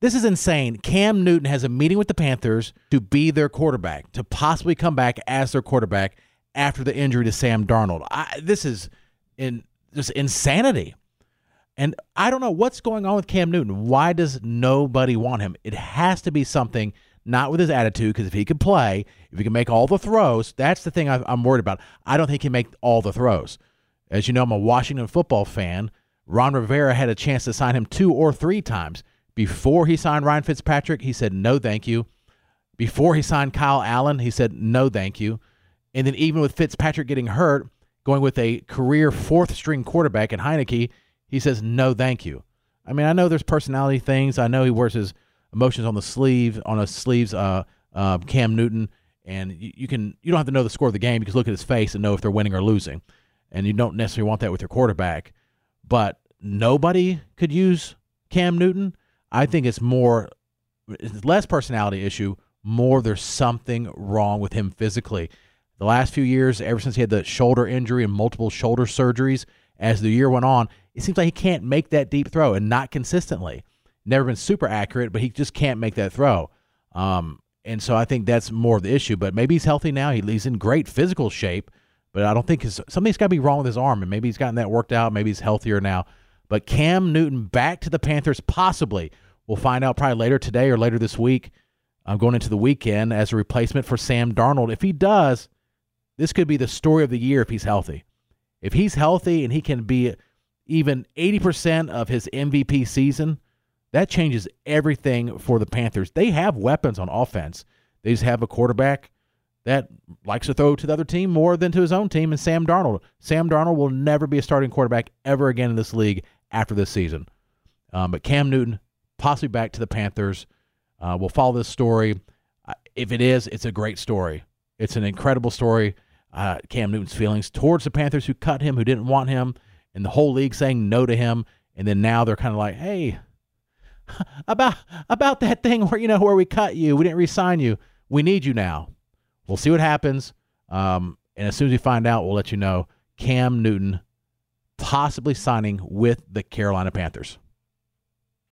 This is insane. Cam Newton has a meeting with the Panthers to be their quarterback, to possibly come back as their quarterback after the injury to Sam Darnold. I, this is in just insanity. And I don't know what's going on with Cam Newton. Why does nobody want him? It has to be something not with his attitude, because if he could play, if he can make all the throws, that's the thing I, I'm worried about. I don't think he can make all the throws. As you know, I'm a Washington football fan. Ron Rivera had a chance to sign him two or three times. Before he signed Ryan Fitzpatrick, he said, no, thank you. Before he signed Kyle Allen, he said, no, thank you. And then even with Fitzpatrick getting hurt, going with a career fourth string quarterback in Heinicke, he says, no, thank you. I mean, I know there's personality things. I know he wears his emotions on the sleeve, on his sleeves, uh, uh, Cam Newton. And you, you can you don't have to know the score of the game. Can look at his face and know if they're winning or losing. And you don't necessarily want that with your quarterback. But nobody could use Cam Newton. I think it's more it's less personality issue, more there's something wrong with him physically. The last few years, ever since he had the shoulder injury and multiple shoulder surgeries, as the year went on, it seems like he can't make that deep throw and not consistently. Never been super accurate, but he just can't make that throw. Um, and so I think that's more of the issue. But maybe he's healthy now. he's in great physical shape, but I don't think his, something's got to be wrong with his arm. And maybe he's gotten that worked out. Maybe he's healthier now. But Cam Newton back to the Panthers, possibly. We'll find out probably later today or later this week. I'm going into the weekend as a replacement for Sam Darnold. If he does, this could be the story of the year if he's healthy. If he's healthy and he can be even 80% of his MVP season, that changes everything for the Panthers. They have weapons on offense. They just have a quarterback that likes to throw to the other team more than to his own team, and Sam Darnold. Sam Darnold will never be a starting quarterback ever again in this league after this season. Um, but Cam Newton, possibly back to the Panthers. Uh, we'll follow this story. Uh, if it is, it's a great story. It's an incredible story. Uh, Cam Newton's feelings towards the Panthers who cut him, who didn't want him, and the whole league saying no to him. And then now they're kind of like, hey, about about that thing where you know where we cut you, we didn't resign you. We need you now. We'll see what happens. Um, and as soon as we find out, we'll let you know. Cam Newton possibly signing with the Carolina Panthers.